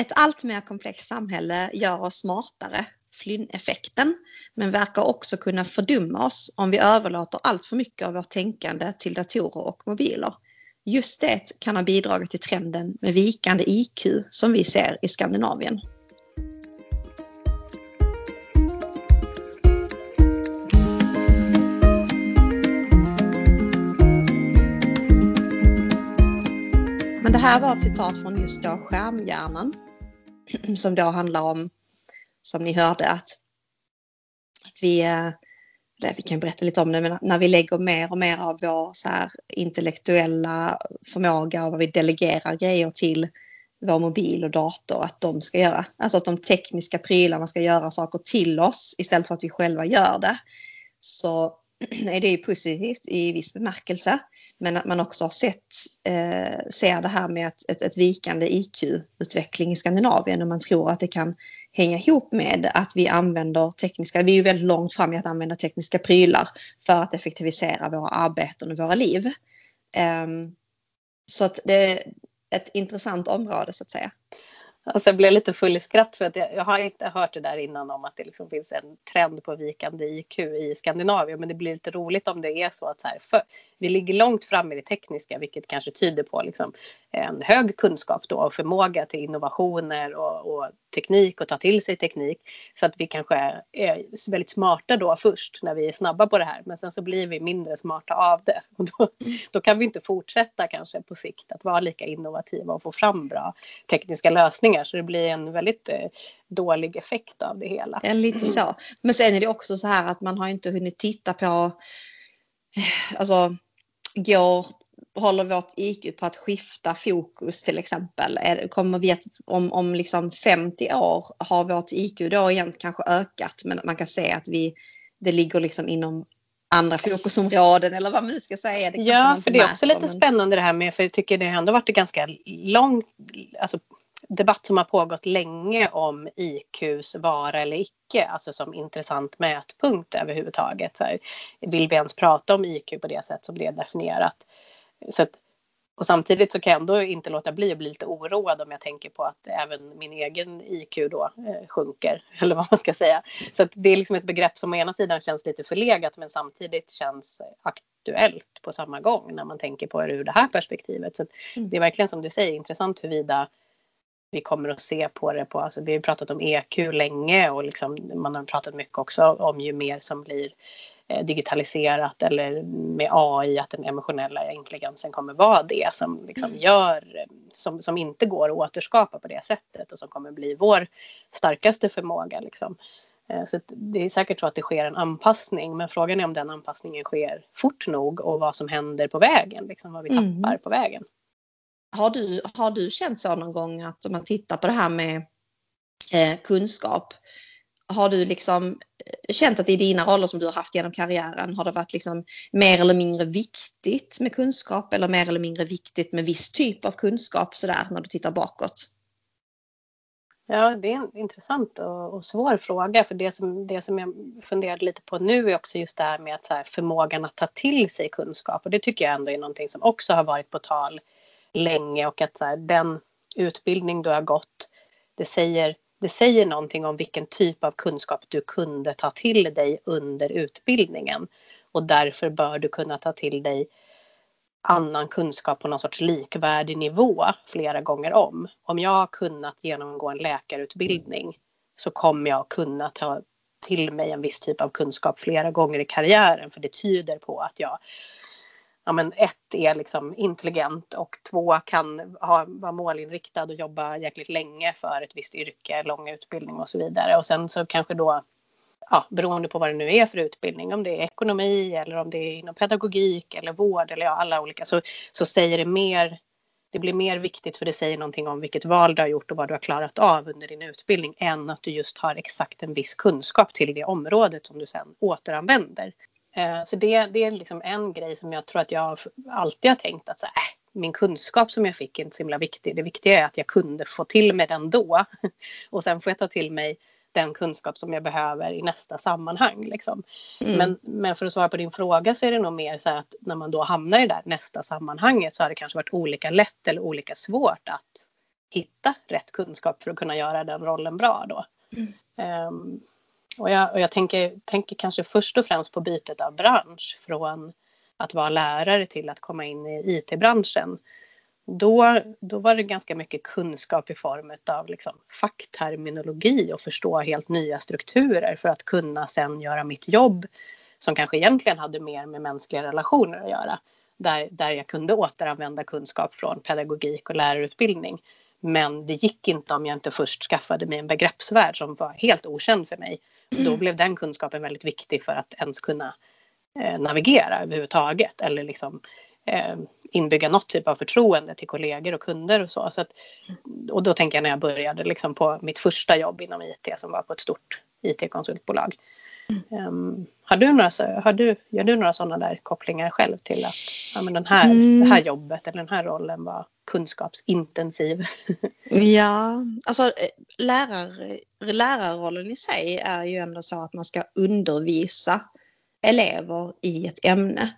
Ett allt mer komplext samhälle gör oss smartare, Flynn-effekten, men verkar också kunna fördumma oss om vi överlåter allt för mycket av vårt tänkande till datorer och mobiler. Just det kan ha bidragit till trenden med vikande IQ som vi ser i Skandinavien. Här var ett citat från just då skärmhjärnan som då handlar om, som ni hörde, att, att vi, eh, det, vi kan berätta lite om det, men när vi lägger mer och mer av vår så här, intellektuella förmåga och vad vi delegerar grejer till vår mobil och dator att de ska göra. Alltså att de tekniska prylarna ska göra saker till oss istället för att vi själva gör det. Så är det ju positivt i viss bemärkelse. Men att man också har sett, eh, ser det här med ett, ett, ett vikande IQ-utveckling i Skandinavien och man tror att det kan hänga ihop med att vi använder tekniska, vi är ju väldigt långt fram i att använda tekniska prylar för att effektivisera våra arbeten och våra liv. Eh, så att det är ett intressant område så att säga. Alltså jag blev lite full i skratt för att jag, jag, har inte hört det där innan om att det liksom finns en trend på vikande IQ i Skandinavien. Men det blir lite roligt om det är så att så här, för, vi ligger långt fram i det tekniska vilket kanske tyder på liksom en hög kunskap då och förmåga till innovationer och, och, teknik och ta till sig teknik. Så att vi kanske är väldigt smarta då först när vi är snabba på det här men sen så blir vi mindre smarta av det. Och då, då kan vi inte fortsätta kanske på sikt att vara lika innovativa och få fram bra tekniska lösningar så det blir en väldigt eh, dålig effekt av det hela. Ja, lite så. Men sen är det också så här att man har inte hunnit titta på eh, alltså går, håller vårt IQ på att skifta fokus till exempel? Kommer vi att om, om liksom 50 år har vårt IQ då egentligen kanske ökat men man kan se att vi, det ligger liksom inom andra fokusområden eller vad man nu ska säga. Det ja, för det är också lite men... spännande det här med, för jag tycker det har ändå varit ganska lång alltså, debatt som har pågått länge om IQs vara eller icke, alltså som intressant mätpunkt överhuvudtaget. Så här, vill vi ens prata om IQ på det sätt som det är definierat? Så att, och samtidigt så kan jag ändå inte låta bli att bli lite oroad om jag tänker på att även min egen IQ då eh, sjunker, eller vad man ska säga. Så att det är liksom ett begrepp som å ena sidan känns lite förlegat men samtidigt känns aktuellt på samma gång när man tänker på det ur det här perspektivet. Så mm. det är verkligen som du säger intressant huruvida vi kommer att se på det på, alltså vi har pratat om EQ länge och liksom, man har pratat mycket också om ju mer som blir eh, digitaliserat eller med AI att den emotionella intelligensen kommer vara det som liksom mm. gör som, som inte går att återskapa på det sättet och som kommer bli vår starkaste förmåga. Liksom. Eh, så det är säkert så att det sker en anpassning men frågan är om den anpassningen sker fort nog och vad som händer på vägen, liksom vad vi tappar mm. på vägen. Har du, har du känt så någon gång att om man tittar på det här med eh, kunskap, har du liksom eh, känt att i dina roller som du har haft genom karriären har det varit liksom mer eller mindre viktigt med kunskap eller mer eller mindre viktigt med viss typ av kunskap sådär när du tittar bakåt? Ja, det är en intressant och, och, svår fråga för det som, det som jag funderade lite på nu är också just det här med att så här, förmågan att ta till sig kunskap och det tycker jag ändå är någonting som också har varit på tal länge och att så här, den utbildning du har gått, det säger, det säger någonting om vilken typ av kunskap du kunde ta till dig under utbildningen. Och därför bör du kunna ta till dig annan kunskap på någon sorts likvärdig nivå flera gånger om. Om jag har kunnat genomgå en läkarutbildning så kommer jag kunna ta till mig en viss typ av kunskap flera gånger i karriären för det tyder på att jag ja, men ett är liksom intelligent och två kan ha, vara målinriktad och jobba jäkligt länge för ett visst yrke, lång utbildning och så vidare. Och sen så kanske då, ja, beroende på vad det nu är för utbildning, om det är ekonomi eller om det är inom pedagogik eller vård eller ja, alla olika, så, så säger det mer det blir mer viktigt för det säger någonting om vilket val du har gjort och vad du har klarat av under din utbildning än att du just har exakt en viss kunskap till det området som du sen återanvänder. Eh, så det, det är liksom en grej som jag tror att jag alltid har tänkt att så, äh, min kunskap som jag fick är inte så himla viktig. Det viktiga är att jag kunde få till mig den då. Och sen får jag ta till mig den kunskap som jag behöver i nästa sammanhang. Liksom. Mm. Men, men för att svara på din fråga så är det nog mer så att när man då hamnar i det där nästa sammanhanget så har det kanske varit olika lätt eller olika svårt att hitta rätt kunskap för att kunna göra den rollen bra då. Mm. Um, och jag, och jag tänker, tänker kanske först och främst på bytet av bransch från att vara lärare till att komma in i IT-branschen. Då, då var det ganska mycket kunskap i form av liksom fackterminologi och förstå helt nya strukturer för att kunna sen göra mitt jobb som kanske egentligen hade mer med mänskliga relationer att göra. Där, där jag kunde återanvända kunskap från pedagogik och lärarutbildning. Men det gick inte om jag inte först skaffade mig en begreppsvärld som var helt okänd för mig. Då blev den kunskapen väldigt viktig för att ens kunna eh, navigera överhuvudtaget eller liksom eh, inbygga något typ av förtroende till kollegor och kunder och så. så att, och då tänker jag när jag började liksom på mitt första jobb inom IT som var på ett stort IT-konsultbolag. Um, har du några, har du, gör du några sådana där kopplingar själv till att ja, men den här, mm. det här jobbet eller den här rollen var kunskapsintensiv? ja, alltså eh, lärar, lärarrollen i sig är ju ändå så att man ska undervisa elever i ett ämne.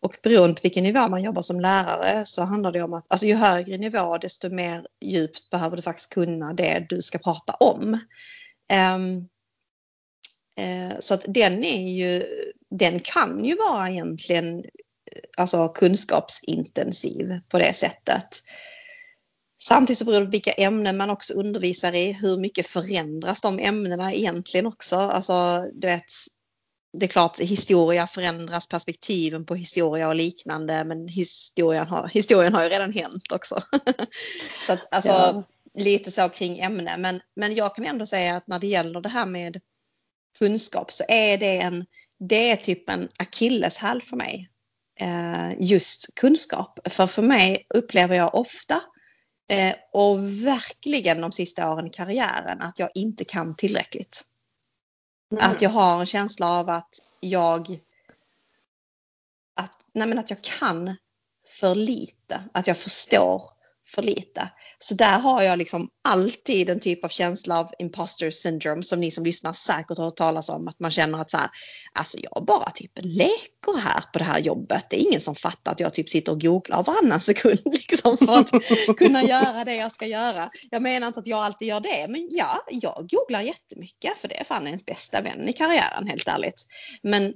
Och beroende på vilken nivå man jobbar som lärare så handlar det om att alltså ju högre nivå desto mer djupt behöver du faktiskt kunna det du ska prata om. Um, så att den är ju, den kan ju vara egentligen alltså kunskapsintensiv på det sättet. Samtidigt så beror det på vilka ämnen man också undervisar i, hur mycket förändras de ämnena egentligen också. Alltså, du vet, det är klart, historia förändras, perspektiven på historia och liknande, men historien har, historien har ju redan hänt också. så att, alltså, ja. lite så kring ämne. Men, men jag kan ändå säga att när det gäller det här med kunskap så är det en, det är typ en akilleshäl för mig. Eh, just kunskap. För för mig upplever jag ofta eh, och verkligen de sista åren i karriären att jag inte kan tillräckligt. Mm. Att jag har en känsla av att jag att, nej men att jag kan för lite, att jag förstår för lite. Så där har jag liksom alltid en typ av känsla av imposter syndrome som ni som lyssnar säkert har hört talas om. Att man känner att så här, alltså jag bara typ leker här på det här jobbet. Det är ingen som fattar att jag typ sitter och googlar varannan sekund liksom för att kunna göra det jag ska göra. Jag menar inte att jag alltid gör det, men ja, jag googlar jättemycket för det är fan ens bästa vän i karriären helt ärligt. Men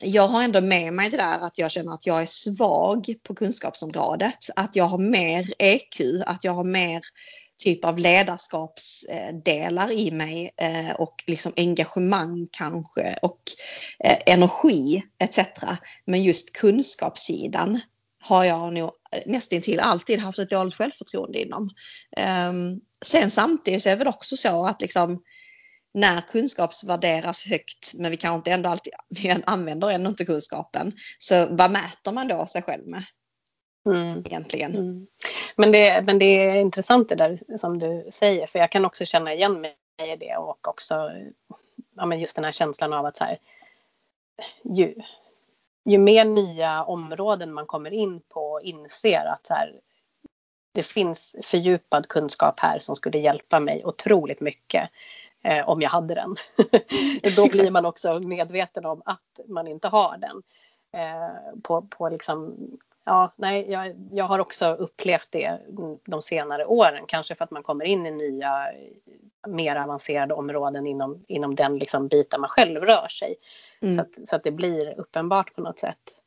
jag har ändå med mig det där att jag känner att jag är svag på kunskapsområdet. Att jag har mer EQ, att jag har mer typ av ledarskapsdelar i mig eh, och liksom engagemang kanske och eh, energi etc. Men just kunskapssidan har jag nog nästintill alltid haft ett dåligt självförtroende inom. Ehm, sen samtidigt så är det väl också så att liksom när kunskap värderas högt men vi kanske inte ändå alltid vi använder ändå inte kunskapen. Så vad mäter man då sig själv med? Mm. Egentligen. Mm. Men, det, men det är intressant det där som du säger för jag kan också känna igen mig i det och också ja, men just den här känslan av att så här, ju, ju mer nya områden man kommer in på och inser att så här, det finns fördjupad kunskap här som skulle hjälpa mig otroligt mycket eh, om jag hade den. Då blir man också medveten om att man inte har den. Eh, på, på liksom, ja, nej, jag, jag har också upplevt det de senare åren, kanske för att man kommer in i nya mer avancerade områden inom, inom den liksom biten man själv rör sig. Mm. Så, att, så att det blir uppenbart på något sätt.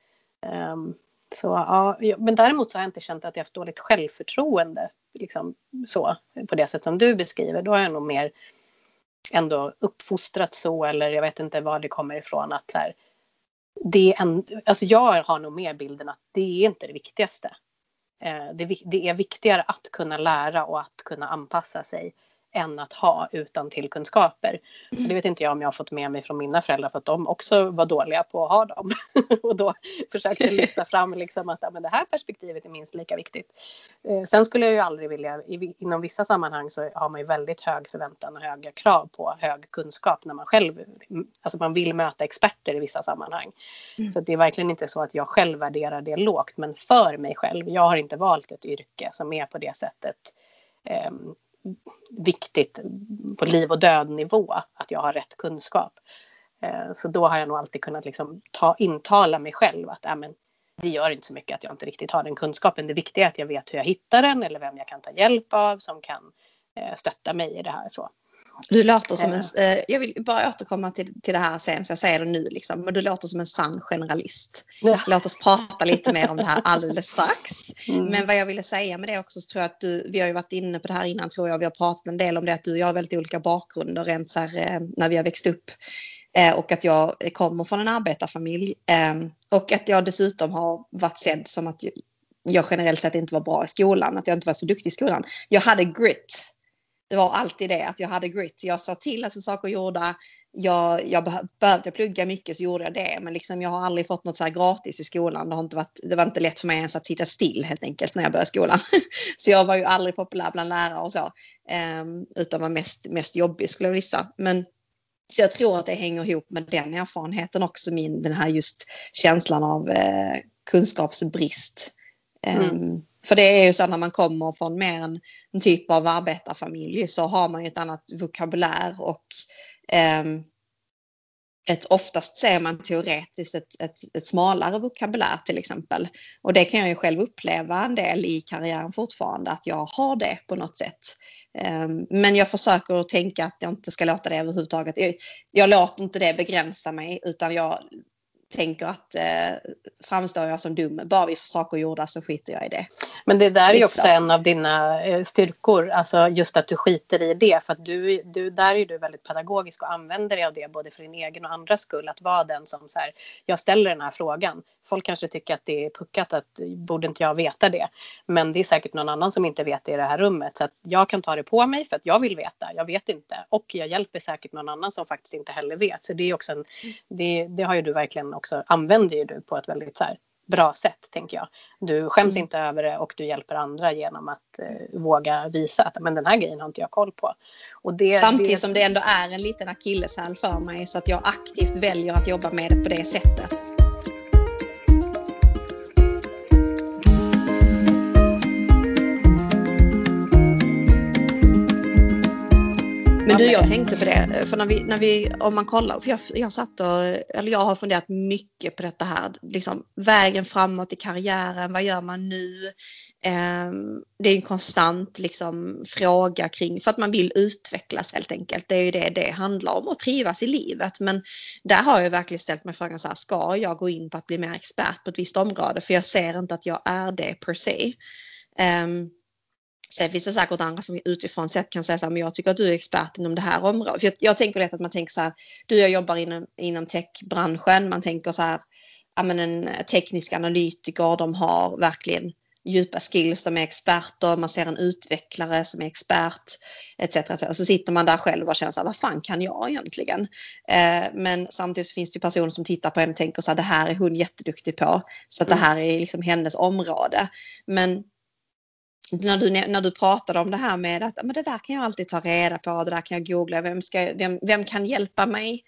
Um, så, ja, men däremot så har jag inte känt att jag haft dåligt självförtroende liksom, så, på det sätt som du beskriver. Då har jag nog mer ändå uppfostrat så eller jag vet inte var det kommer ifrån att så här, det är en, alltså jag har nog med bilden att det är inte det viktigaste. Eh, det, det är viktigare att kunna lära och att kunna anpassa sig än att ha utan tillkunskaper. Mm. Det vet inte jag om jag har fått med mig från mina föräldrar för att de också var dåliga på att ha dem. och då försökte jag lyfta fram liksom att ja, men det här perspektivet är minst lika viktigt. Eh, sen skulle jag ju aldrig vilja, i, inom vissa sammanhang så har man ju väldigt hög förväntan och höga krav på hög kunskap när man själv, alltså man vill möta experter i vissa sammanhang. Mm. Så det är verkligen inte så att jag själv värderar det lågt men för mig själv, jag har inte valt ett yrke som är på det sättet um, viktigt på liv och död nivå att jag har rätt kunskap. Eh, så då har jag nog alltid kunnat liksom ta, intala mig själv att äh, men, det gör inte så mycket att jag inte riktigt har den kunskapen. Det viktiga är att jag vet hur jag hittar den eller vem jag kan ta hjälp av som kan eh, stötta mig i det här. Så. Du låter som en, eh, jag vill bara återkomma till, till det här sen så jag säger det nu liksom, men du låter som en sann generalist. Ja. Låt oss prata lite mer om det här alldeles strax. Mm. Men vad jag ville säga med det också så tror jag att du, vi har ju varit inne på det här innan tror jag, vi har pratat en del om det att du och jag har väldigt olika bakgrunder rent så här, eh, när vi har växt upp. Eh, och att jag kommer från en arbetarfamilj. Eh, och att jag dessutom har varit sedd som att jag generellt sett inte var bra i skolan, att jag inte var så duktig i skolan. Jag hade grit det var alltid det att jag hade grit. Jag sa till att få saker gjorda. Jag, jag behövde plugga mycket så gjorde jag det. Men liksom jag har aldrig fått något så här gratis i skolan. Det, har inte varit, det var inte lätt för mig ens att sitta still helt enkelt när jag började skolan. så jag var ju aldrig populär bland lärare och så. Um, utan var mest, mest jobbig skulle jag visa. Men så jag tror att det hänger ihop med den erfarenheten också. Min, den här just känslan av eh, kunskapsbrist. Mm. Ehm, för det är ju så att när man kommer från mer en, en typ av arbetarfamilj så har man ju ett annat vokabulär och um, ett, oftast ser man teoretiskt ett, ett, ett, smalare vokabulär till exempel. Och det kan jag ju själv uppleva en del i karriären fortfarande att jag har det på något sätt. Um, men jag försöker tänka att jag inte ska låta det överhuvudtaget. Jag, jag låter inte det begränsa mig utan jag tänker att eh, framstår jag som dum, bara vi får saker gjorda så skiter jag i det. Men det där är ju också en av dina eh, styrkor, alltså just att du skiter i det för att du, du där är du väldigt pedagogisk och använder dig av det både för din egen och andras skull att vara den som så här, jag ställer den här frågan. Folk kanske tycker att det är puckat att borde inte jag veta det? Men det är säkert någon annan som inte vet det i det här rummet så att jag kan ta det på mig för att jag vill veta, jag vet inte och jag hjälper säkert någon annan som faktiskt inte heller vet. Så det är också en, det, det har ju du verkligen också använder ju du på ett väldigt så här, bra sätt tänker jag. Du skäms mm. inte över det och du hjälper andra genom att eh, våga visa att men den här grejen har inte jag koll på. Det, Samtidigt det... som det ändå är en liten akilleshäl för mig så att jag aktivt väljer att jobba med det på det sättet. Men du, jag tänkte på det, för när vi, när vi om man kollar, för jag, jag satt och, eller jag har funderat mycket på detta här, liksom vägen framåt i karriären, vad gör man nu? Eh, det är en konstant liksom fråga kring, för att man vill utvecklas helt enkelt. Det är ju det det handlar om och trivas i livet. Men där har jag verkligen ställt mig frågan så här, ska jag gå in på att bli mer expert på ett visst område? För jag ser inte att jag är det per se. Um, Sen finns det säkert andra som utifrån sett kan säga så här, men jag tycker att du är expert inom det här området. För jag, jag tänker lätt att man tänker så här, du jag jobbar inom, inom techbranschen, man tänker så här, ja men en teknisk analytiker, de har verkligen djupa skills, de är experter, man ser en utvecklare som är expert etc. etc. Och så sitter man där själv och känner så här, vad fan kan jag egentligen? Eh, men samtidigt finns det personer som tittar på en och tänker så här, det här är hon jätteduktig på, så att det här är liksom hennes område. Men när du, när du pratade om det här med att men det där kan jag alltid ta reda på, det där kan jag googla, vem, ska, vem, vem kan hjälpa mig?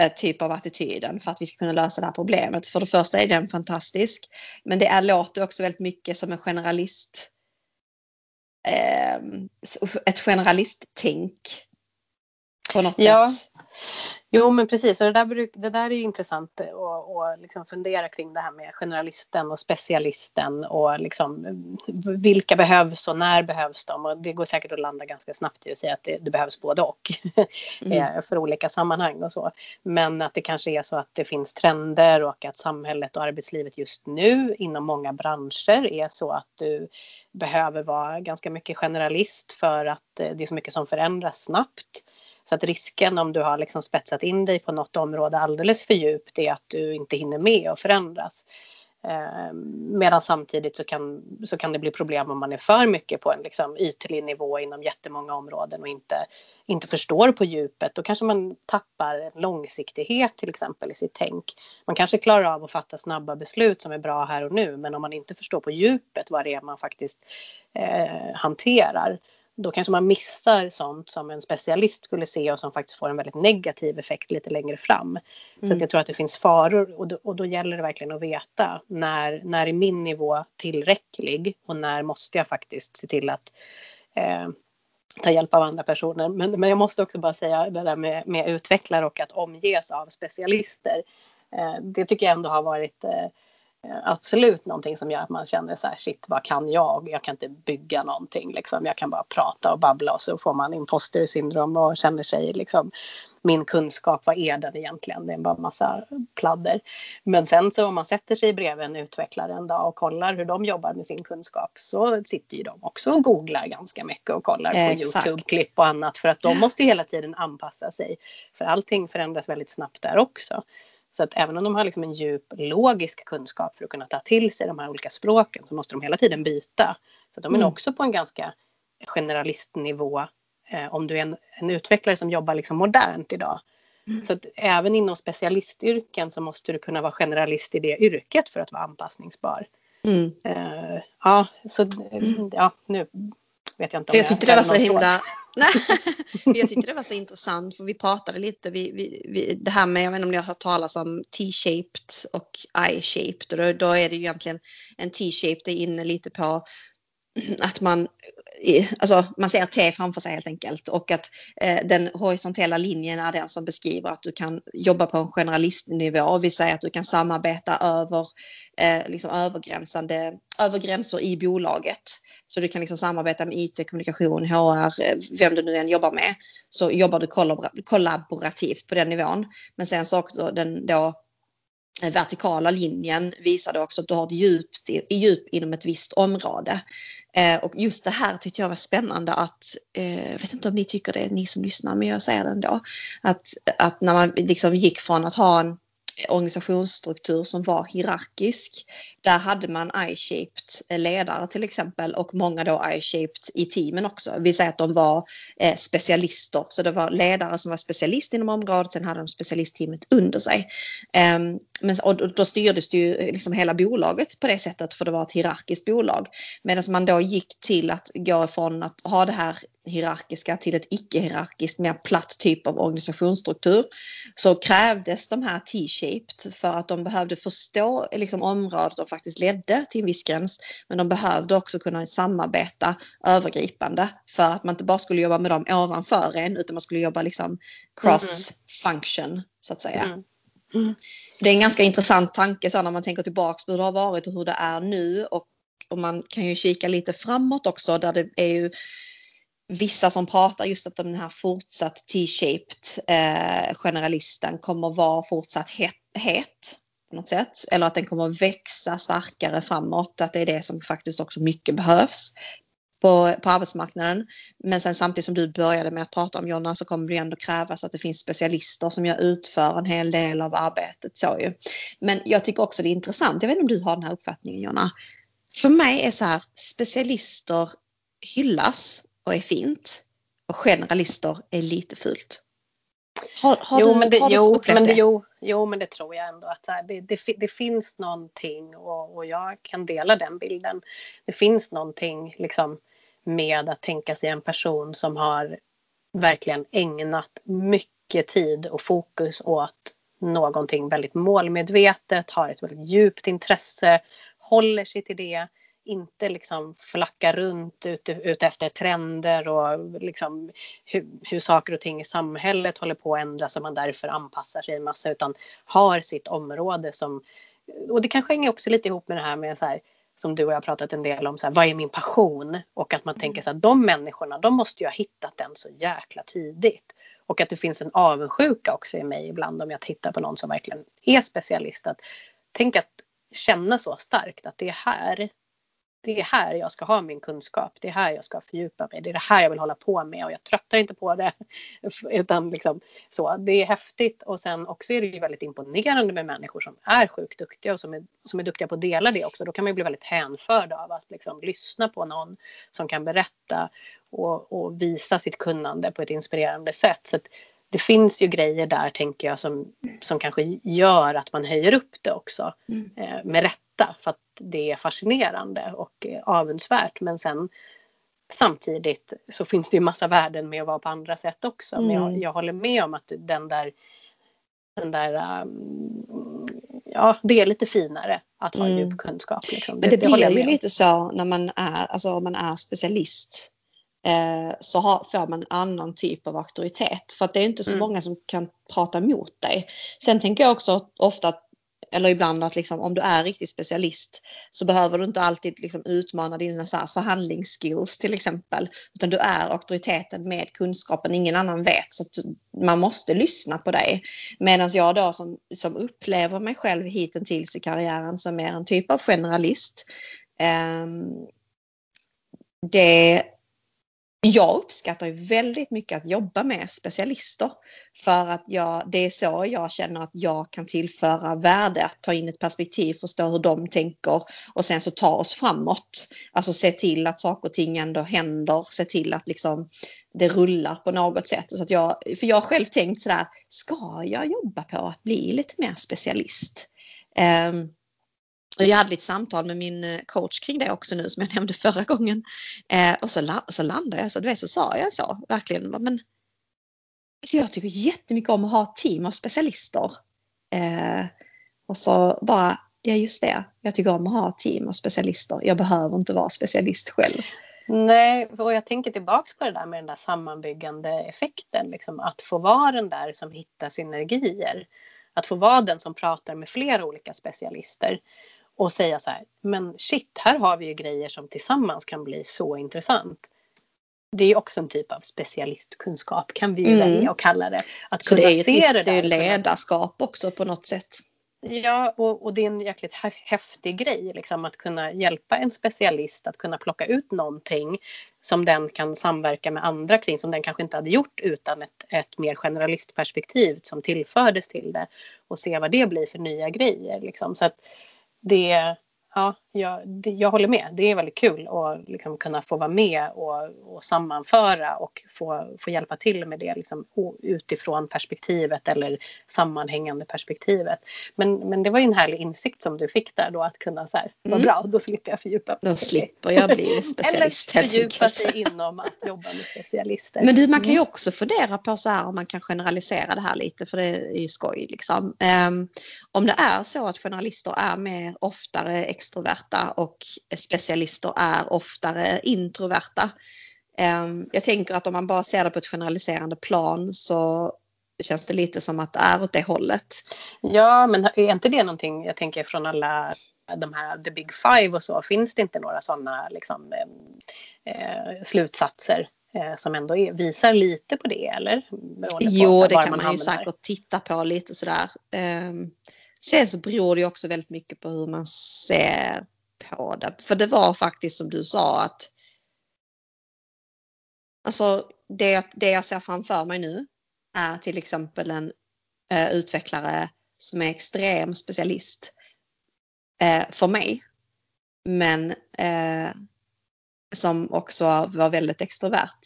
Eh, typ av attityden för att vi ska kunna lösa det här problemet. För det första är den fantastisk, men det är, låter också väldigt mycket som en generalist. Eh, ett generalisttänk på något ja. sätt. Jo men precis, och det där, det där är ju intressant att liksom fundera kring det här med generalisten och specialisten och liksom vilka behövs och när behövs de? Och det går säkert att landa ganska snabbt i att säga att det, det behövs både och mm. Eh, för olika sammanhang och så. Men att det kanske är så att det finns trender och att samhället och arbetslivet just nu inom många branscher är så att du behöver vara ganska mycket generalist för att eh, det är så mycket som förändras snabbt. Så att risken om du har liksom spetsat in dig på något område alldeles för djupt är att du inte hinner med och förändras. Eh, medan samtidigt så kan, så kan det bli problem om man är för mycket på en liksom ytlig nivå inom jättemånga områden och inte, inte förstår på djupet. Då kanske man tappar långsiktighet till exempel i sitt tänk. Man kanske klarar av att fatta snabba beslut som är bra här och nu men om man inte förstår på djupet vad det är man faktiskt eh, hanterar då kanske man missar sånt som en specialist skulle se och som faktiskt får en väldigt negativ effekt lite längre fram. Så mm. jag tror att det finns faror och då, och då gäller det verkligen att veta när, när är min nivå tillräcklig och när måste jag faktiskt se till att eh, ta hjälp av andra personer. Men, men jag måste också bara säga det där med, med utvecklare och att omges av specialister. Eh, det tycker jag ändå har varit Eh, absolut någonting som gör att man känner så här, shit vad kan jag? Jag kan inte bygga någonting liksom. Jag kan bara prata och babbla och så får man imposter syndrom och känner sig liksom min kunskap, vad är den egentligen? Det är bara massa pladder. Men sen så om man sätter sig bredvid en utvecklare en dag och kollar hur de jobbar med sin kunskap så sitter ju de också och googlar ganska mycket och kollar på Youtube-klipp och annat för att de måste hela tiden anpassa sig. För allting förändras väldigt snabbt där också. Så att även om de har liksom en djup logisk kunskap för att kunna ta till sig de här olika språken så måste de hela tiden byta. Så de är mm. också på en ganska generalistnivå eh, om du är en, en, utvecklare som jobbar liksom modernt idag. Mm. Så att även inom specialistyrken så måste du kunna vara generalist i det yrket för att vara anpassningsbar. Mm. Uh, ja, så mm. ja, nu vet jag inte om jag, jag tyckte det var så himla Nej, jag tyckte det var så intressant för vi pratade lite, vi, vi, vi, det här med, jag vet inte om ni har hört talas om T-shaped och I-shaped och då, då är det ju egentligen en T-shaped är inne lite på att man, alltså man ser T framför sig helt enkelt och att eh, den horisontella linjen är den som beskriver att du kan jobba på en generalistnivå, vill säga att du kan samarbeta över eh, liksom övergränsande, övergränser i bolaget. Så du kan liksom samarbeta med IT, kommunikation, HR, eh, vem du nu än jobbar med. Så jobbar du kollaborativt på den nivån. Men sen så också den då eh, vertikala linjen visade också att du har ett djup, djup inom ett visst område. Eh, och just det här tyckte jag var spännande att, eh, jag vet inte om ni tycker det, ni som lyssnar, men jag säger det ändå. Att, att när man liksom gick från att ha en organisationsstruktur som var hierarkisk. Där hade man I-shaped ledare till exempel och många då I-shaped i teamen också. Vi säger att de var eh, specialister, så det var ledare som var specialist inom området, sen hade de specialistteamet under sig. Um, men, och då styrdes det ju eh, liksom hela bolaget på det sättet för det var ett hierarkiskt bolag. Medan man då gick till att gå ifrån att ha det här hierarkiska till ett icke-hierarkiskt, mer platt typ av organisationsstruktur så krävdes de här T-shaped för att de behövde förstå liksom, området och faktiskt ledde till en viss gräns. Men de behövde också kunna samarbeta övergripande för att man inte bara skulle jobba med dem ovanför en utan man skulle jobba liksom cross function så att säga. Mm. Mm. Det är en ganska intressant tanke så när man tänker tillbaka på hur det har varit och hur det är nu och, och man kan ju kika lite framåt också där det är ju vissa som pratar just att den här fortsatt T-shaped eh, generalisten kommer vara fortsatt het, het på något sätt. Eller att den kommer växa starkare framåt. Att det är det som faktiskt också mycket behövs på, på arbetsmarknaden. Men sen samtidigt som du började med att prata om Jonna så kommer det ändå krävas att det finns specialister som jag utför en hel del av arbetet. Så ju. Men jag tycker också det är intressant, jag vet inte om du har den här uppfattningen Jonna. För mig är så här, specialister hyllas och är fint och generalister är lite fult. Har, har jo, du, men det, har jo, men det? Jo, jo, men det tror jag ändå att det, det, det finns någonting och, och, jag kan dela den bilden. Det finns någonting liksom med att tänka sig en person som har verkligen ägnat mycket tid och fokus åt någonting väldigt målmedvetet, har ett väldigt djupt intresse, håller sig till det inte liksom flacka runt ut, ut efter trender och liksom hur, hur saker och ting i samhället håller på att ändras och man därför anpassar sig en massa utan har sitt område som och det kanske hänger också lite ihop med det här med så här, som du och jag har pratat en del om, så här, vad är min passion? Och att man tänker så här, de människorna, de måste ju ha hittat den så jäkla tidigt. Och att det finns en avundsjuka också i mig ibland om jag tittar på någon som verkligen är specialist. Att, tänk att känna så starkt att det är här det är här jag ska ha min kunskap. Det är här jag ska fördjupa mig. Det är det här jag vill hålla på med och jag tröttar inte på det. Utan liksom så. Det är häftigt och sen också är det ju väldigt imponerande med människor som är sjukt duktiga och som är, som är duktiga på att dela det också. Då kan man ju bli väldigt hänförd av att liksom lyssna på någon som kan berätta och, och visa sitt kunnande på ett inspirerande sätt. Så det finns ju grejer där tänker jag som, som kanske gör att man höjer upp det också. Mm. Eh, med rätta för att det är fascinerande och eh, avundsvärt. Men sen samtidigt så finns det ju massa värden med att vara på andra sätt också. Mm. Men jag, mm. jag håller med om att den där den där, um, ja det är lite finare att ha mm. djup kunskap. Liksom. Men det, det blir ju lite så när man är, alltså man är specialist så har, får man en annan typ av auktoritet. För att det är inte så mm. många som kan prata emot dig. Sen tänker jag också ofta att Eller ibland att liksom, om du är riktig specialist så behöver du inte alltid liksom utmana dina så förhandlingsskills till exempel. Utan du är auktoriteten med kunskapen ingen annan vet. Så man måste lyssna på dig. Medan jag då som, som upplever mig själv hittills i karriären som är en typ av generalist. Eh, det jag uppskattar ju väldigt mycket att jobba med specialister. För att jag, det är så jag känner att jag kan tillföra värde, att ta in ett perspektiv, förstå hur de tänker och sen så ta oss framåt. Alltså se till att saker och ting ändå händer, se till att liksom det rullar på något sätt. Så att jag, för jag har själv tänkt sådär, ska jag jobba på att bli lite mer specialist? Um, jag hade lite samtal med min eh, coach kring det också nu som jag nämnde förra gången. Eh, och så, så landade jag så, du vet, så sa jag så verkligen. Men, så jag tycker jättemycket om att ha ett team av specialister. Eh, och så bara, ja just det, jag tycker om att ha ett team av specialister. Jag behöver inte vara specialist själv. Nej, och jag tänker tillbaks på det där med den där sammanbyggande effekten. Liksom, att få vara den där som hittar synergier. Att få vara den som pratar med flera olika specialister och säga så här, men shit, här har vi ju grejer som tillsammans kan bli så intressant. Det är också en typ av specialistkunskap kan vi ju mm. välja att kalla det. Att så det är, se det, det är ledarskap också på något sätt. Ja, och, och, det är en jäkligt häftig grej liksom, att kunna hjälpa en specialist att kunna plocka ut någonting som den kan samverka med andra kring som den kanske inte hade gjort utan ett, ett mer generalistperspektiv som tillfördes till det och se vad det blir för nya grejer. Liksom. Så att, det, ja, jag, det, jag håller med. Det är väldigt kul att liksom kunna få vara med och, och sammanföra och få, få hjälpa till med det liksom, utifrån perspektivet eller sammanhängande perspektivet. Men, men det var ju en härlig insikt som du fick där då att kunna så här, vad mm. bra, då slipper jag fördjupa mig. Då slipper jag bli specialist Eller fördjupa sig inom att jobba med specialister. Men du, man kan ju mm. också fundera på så här om man kan generalisera det här lite för det är ju skoj liksom. Um, om det är så att journalister är mer oftare extroverta och specialister är oftare introverta. Ehm, jag tänker att om man bara ser det på ett generaliserande plan så känns det lite som att det är åt det hållet. Ja, men är inte det någonting jag tänker från alla de här the big five och så, finns det inte några sådana liksom, eh, slutsatser eh, som ändå är, visar lite på det eller? jo, det kan man, man ju säkert titta på lite sådär. Eh, sen så beror det också väldigt mycket på hur man ser på det. För det var faktiskt som du sa att Alltså det, det jag ser framför mig nu är till exempel en eh, utvecklare som är extrem specialist eh, för mig. Men eh, som också var väldigt extrovert.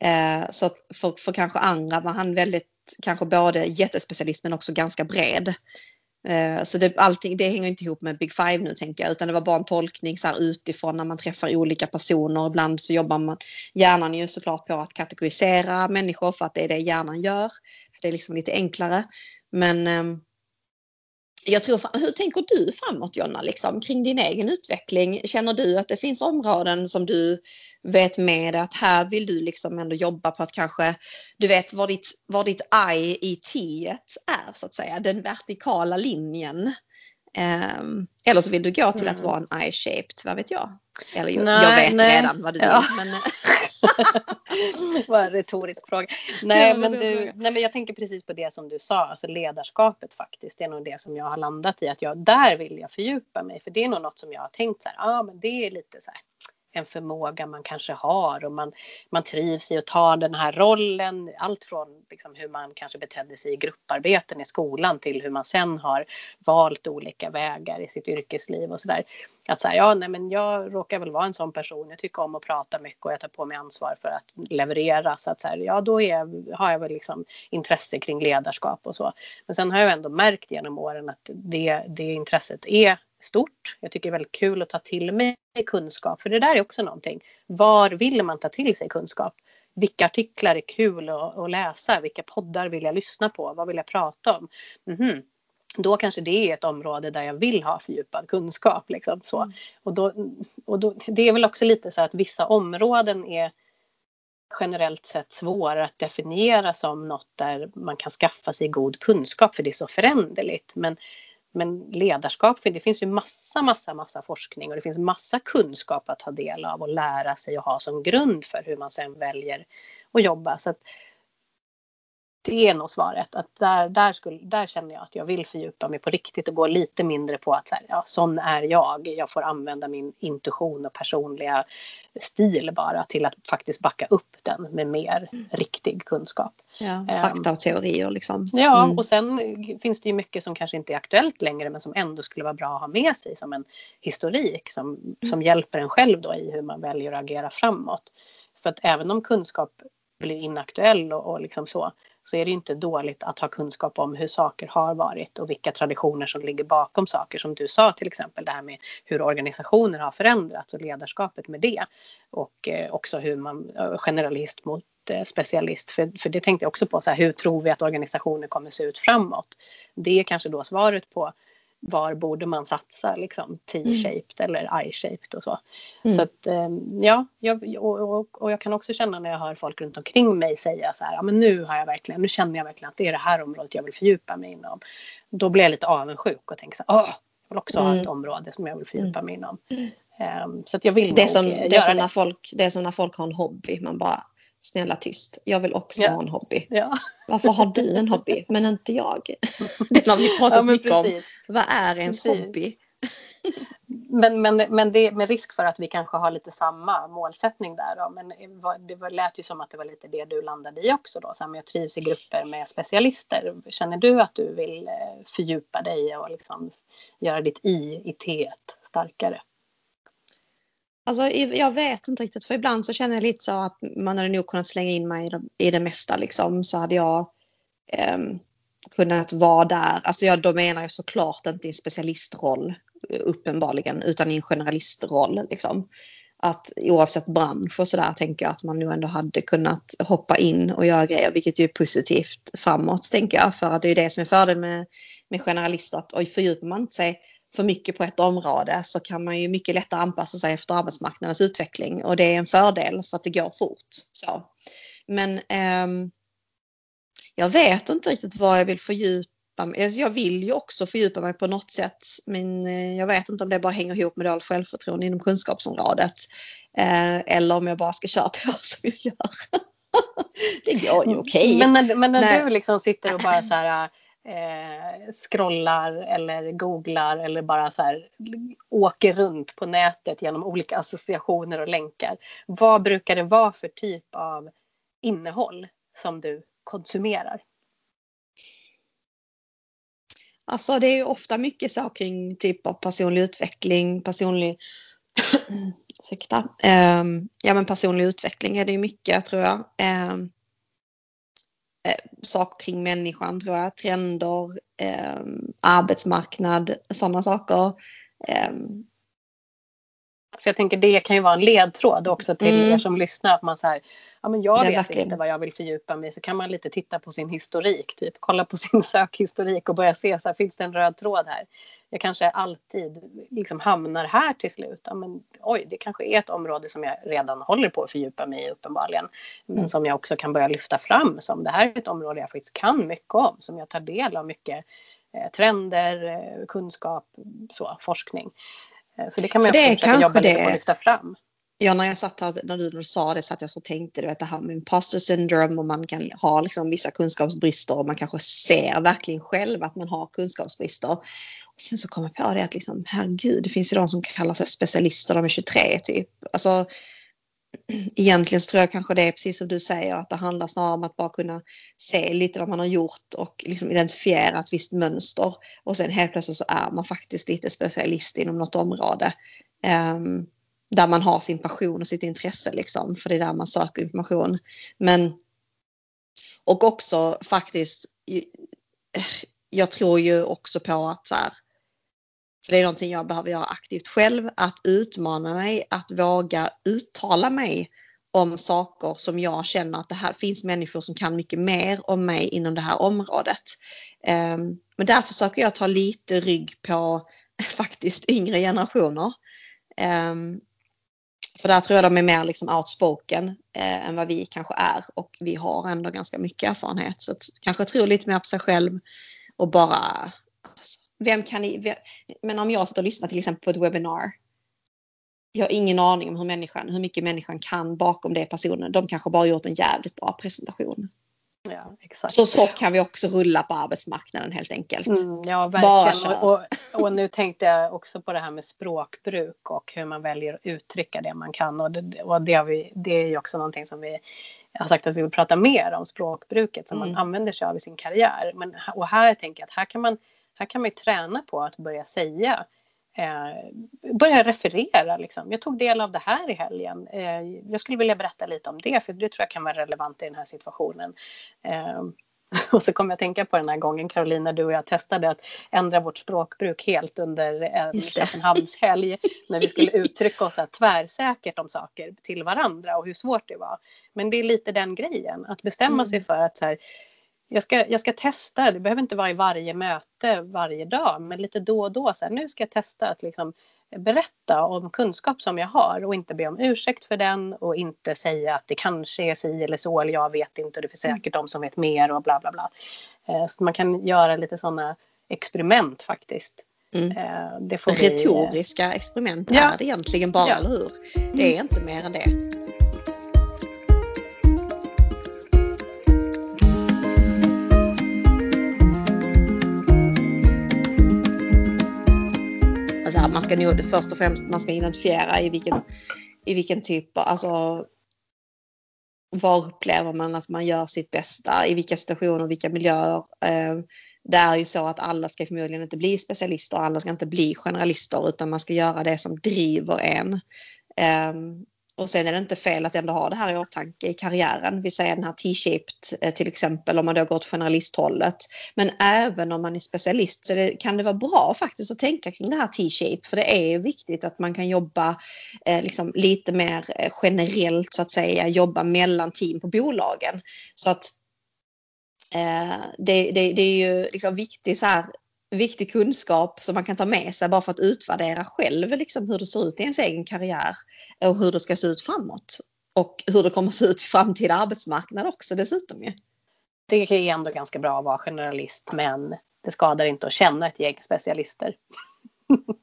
Eh, så för, för kanske andra var han väldigt, kanske både jättespecialist men också ganska bred. Eh, så det, allting, det hänger inte ihop med Big Five nu tänker jag, utan det var bara en tolkning så här utifrån när man träffar olika personer. Ibland så jobbar man hjärnan ju såklart på att kategorisera människor för att det är det hjärnan gör. Det är liksom lite enklare. Men ehm, jag tror, hur tänker du framåt Jonna, liksom, kring din egen utveckling? Känner du att det finns områden som du vet med att här vill du liksom ändå jobba på att kanske, du vet var ditt, var ditt I i T är så att säga, den vertikala linjen. Um, eller så vill du gå till mm. att vara en I-shaped, vad vet jag? Eller nej, jag vet nej. redan vad du ja. vill. Men... Vad en retorisk fråga. Nej, men du, nej men jag tänker precis på det som du sa, alltså ledarskapet faktiskt. Det är nog det som jag har landat i att jag, där vill jag fördjupa mig. För det är nog något som jag har tänkt så här, ja ah, men det är lite så här en förmåga man kanske har och man, man trivs i att ta den här rollen. Allt från liksom hur man kanske betedde sig i grupparbeten i skolan till hur man sen har valt olika vägar i sitt yrkesliv och sådär. Att säga, ja nej men jag råkar väl vara en sån person, jag tycker om att prata mycket och jag tar på mig ansvar för att leverera. Så att så här, ja då är, har jag väl liksom intresse kring ledarskap och så. Men sen har jag ändå märkt genom åren att det, det intresset är stort. Jag tycker det är väldigt kul att ta till mig kunskap, för det där är också någonting. Var vill man ta till sig kunskap? Vilka artiklar är kul att, att läsa? Vilka poddar vill jag lyssna på? Vad vill jag prata om? Mm -hmm. Då kanske det är ett område där jag vill ha fördjupad kunskap. Liksom, så. Mm. Och då, och då, det är väl också lite så att vissa områden är generellt sett svårare att definiera som något där man kan skaffa sig god kunskap för det är så föränderligt. Men men ledarskap, för det finns ju massa, massa, massa forskning och det finns massa kunskap att ta del av och lära sig och ha som grund för hur man sen väljer att jobba. Så att det är nog svaret. Att där, där, skulle, där känner jag att jag vill fördjupa mig på riktigt och gå lite mindre på att så här, ja, sån är jag. Jag får använda min intuition och personliga stil bara till att faktiskt backa upp den med mer mm. riktig kunskap. Ja, fakta och teorier liksom. Ja, mm. och sen finns det ju mycket som kanske inte är aktuellt längre men som ändå skulle vara bra att ha med sig som en historik som, mm. som hjälper en själv då i hur man väljer att agera framåt. För att även om kunskap blir inaktuell och, och liksom så, så är det inte dåligt att ha kunskap om hur saker har varit och vilka traditioner som ligger bakom saker som du sa till exempel det här med hur organisationer har förändrats och ledarskapet med det. Och eh, också hur man eh, generalist mot eh, specialist. För, för det tänkte jag också på, så här, hur tror vi att organisationer kommer se ut framåt? Det är kanske då svaret på var borde man satsa liksom T-shaped mm. eller I-shaped och så. Mm. Så att ehm, ja, jag, och, och, och, jag kan också känna när jag hör folk runt omkring mig säga så här, ja men nu har jag verkligen, nu känner jag verkligen att det är det här området jag vill fördjupa mig inom. Då blir jag lite avundsjuk och tänker så här, åh, jag vill också mm. ha ett mm. område som jag vill fördjupa mig inom. Um, så att jag vill det är som, det är som när folk, det är som när folk har en hobby, man bara snälla tyst, jag vill också ja. ha en hobby. Ja. Varför har du en hobby men inte jag? Det har vi pratat ja, mycket precis. om. Vad är ens precis. hobby? men, men, men det med risk för att vi kanske har lite samma målsättning där då. Men det var, lät ju som att det var lite det du landade i också då. Så här, jag trivs i grupper med specialister. Känner du att du vill eh, fördjupa dig och liksom göra ditt i i T starkare? Alltså, jag vet inte riktigt för ibland så känner jag lite så att man hade nog kunnat slänga in mig i det, mesta liksom så hade jag eh, kunnat vara där. Alltså jag, då menar jag såklart inte i en specialistroll uppenbarligen utan i en generalistroll liksom. Att oavsett bransch och sådär tänker jag att man nu ändå hade kunnat hoppa in och göra grejer vilket ju är positivt framåt tänker jag för att det är det som är fördelen med, med generalister att oj, fördjupar man inte sig för mycket på ett område så kan man ju mycket lättare anpassa sig efter arbetsmarknadens utveckling och det är en fördel för att det går fort. Så. Men eh, jag vet inte riktigt vad jag vill fördjupa mig alltså, Jag vill ju också fördjupa mig på något sätt men eh, jag vet inte om det bara hänger ihop med dåligt självförtroende inom kunskapsområdet. Eh, eller om jag bara ska köra på som jag gör. det går ju okej. Okay. Men när, men när du liksom sitter och bara så här eh, scrollar eller googlar eller bara så här åker runt på nätet genom olika associationer och länkar. Vad brukar det vara för typ av innehåll som du konsumerar? Alltså det är ju ofta mycket så kring typ av personlig utveckling, personlig ursäkta, um, ja men personlig utveckling är det ju mycket tror jag. Um, eh, saker kring människan tror jag, trender, eh, arbetsmarknad, sådana saker. Eh. För jag tänker det kan ju vara en ledtråd också till mm. er som lyssnar att man så här, ja men jag vet inte vad jag vill fördjupa mig så kan man lite titta på sin historik, typ kolla på sin sökhistorik och börja se så här, finns det en röd tråd här? Jag kanske alltid liksom hamnar här till slut. Ja, men, oj, det kanske är ett område som jag redan håller på att fördjupa mig i uppenbarligen. Men mm. som jag också kan börja lyfta fram som det här är ett område jag faktiskt kan mycket om, som jag tar del av mycket eh, trender, eh, kunskap, så, forskning. Eh, så det kan man ju försöka jobba lite på att lyfta fram. Ja, när jag satt här, när du sa det så att jag så tänkte, du att det här med imposter syndrome och man kan ha liksom vissa kunskapsbrister och man kanske ser verkligen själv att man har kunskapsbrister. Och sen så kom jag på det att liksom, herregud, det finns ju de som kallar sig specialister, de är 23 typ. Alltså, egentligen så tror jag kanske det är precis som du säger att det handlar snarare om att bara kunna se lite vad man har gjort och liksom identifiera ett visst mönster. Och sen helt plötsligt så är man faktiskt lite specialist inom något område. Um, där man har sin passion och sitt intresse liksom, för det är där man söker information. Men och också faktiskt, jag tror ju också på att så här, för det är någonting jag behöver göra aktivt själv, att utmana mig, att våga uttala mig om saker som jag känner att det här finns människor som kan mycket mer om mig inom det här området. Ehm, men där försöker jag ta lite rygg på faktiskt yngre generationer. Ehm, för där tror jag de är mer liksom outspoken eh, än vad vi kanske är och vi har ändå ganska mycket erfarenhet. Så att, kanske tror lite mer på sig själv och bara alltså, vem kan ni, vem, men om jag sitter och lyssnar till exempel på ett webbinar. Jag har ingen aning om hur, människan, hur mycket människan kan bakom det personen. De kanske bara gjort en jävligt bra presentation. Ja, exakt. Så så kan vi också rulla på arbetsmarknaden helt enkelt. Mm, ja, verkligen. Och, och, och, nu tänkte jag också på det här med språkbruk och hur man väljer att uttrycka det man kan. Och det, och det, vi, det är ju också någonting som vi har sagt att vi vill prata mer om språkbruket som mm. man använder sig av i sin karriär. Men, och här tänker jag att här kan man, här kan man ju träna på att börja säga eh, börja referera. Liksom. Jag tog del av det här i helgen. Eh, jag skulle vilja berätta lite om det för det tror jag kan vara relevant i den här situationen. Eh, och så kommer jag tänka på den här gången Carolina, du och jag testade att ändra vårt språkbruk helt under en Köpenhamnshelg när vi skulle uttrycka oss tvärsäkert om saker till varandra och hur svårt det var. Men det är lite den grejen, att bestämma mm. sig för att så här, jag ska, jag ska testa, det behöver inte vara i varje möte varje dag, men lite då och då så här, nu ska jag testa att liksom berätta om kunskap som jag har och inte be om ursäkt för den och inte säga att det kanske är si eller så eller jag vet inte och det finns mm. säkert de som vet mer och bla bla bla. Eh, så man kan göra lite sådana experiment faktiskt. Mm. Eh, det får Retoriska vi... experiment ja. är det egentligen bara, ja. eller hur? Det är inte mer än det. Ska nog först och främst man ska identifiera i vilken, i vilken typ, alltså var upplever man att man gör sitt bästa, i vilka situationer, vilka miljöer. Eh, det är ju så att alla ska förmodligen inte bli specialister, alla ska inte bli generalister utan man ska göra det som driver en. Eh, och sen är det inte fel att ändå ha det här i åtanke i karriären. Vi säger den här T-shaped eh, till exempel om man då går åt generalisthållet. Men även om man är specialist så det, kan det vara bra faktiskt att tänka kring det här T-shape. För det är viktigt att man kan jobba eh, liksom lite mer eh, generellt så att säga. Jobba mellan team på bolagen. Så att eh, det, det, det, är ju liksom viktigt så här viktig kunskap som man kan ta med sig bara för att utvärdera själv liksom hur det ser ut i ens egen karriär och hur det ska se ut framåt. Och hur det kommer att se ut i framtida arbetsmarknad också dessutom ju. Det är ändå ganska bra att vara generalist men det skadar inte att känna ett gäng specialister.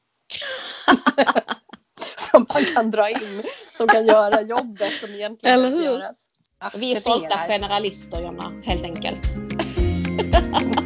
som man kan dra in, som kan göra jobbet som egentligen Eller hur? göras. Vi är stolta generalister Jonna, helt enkelt.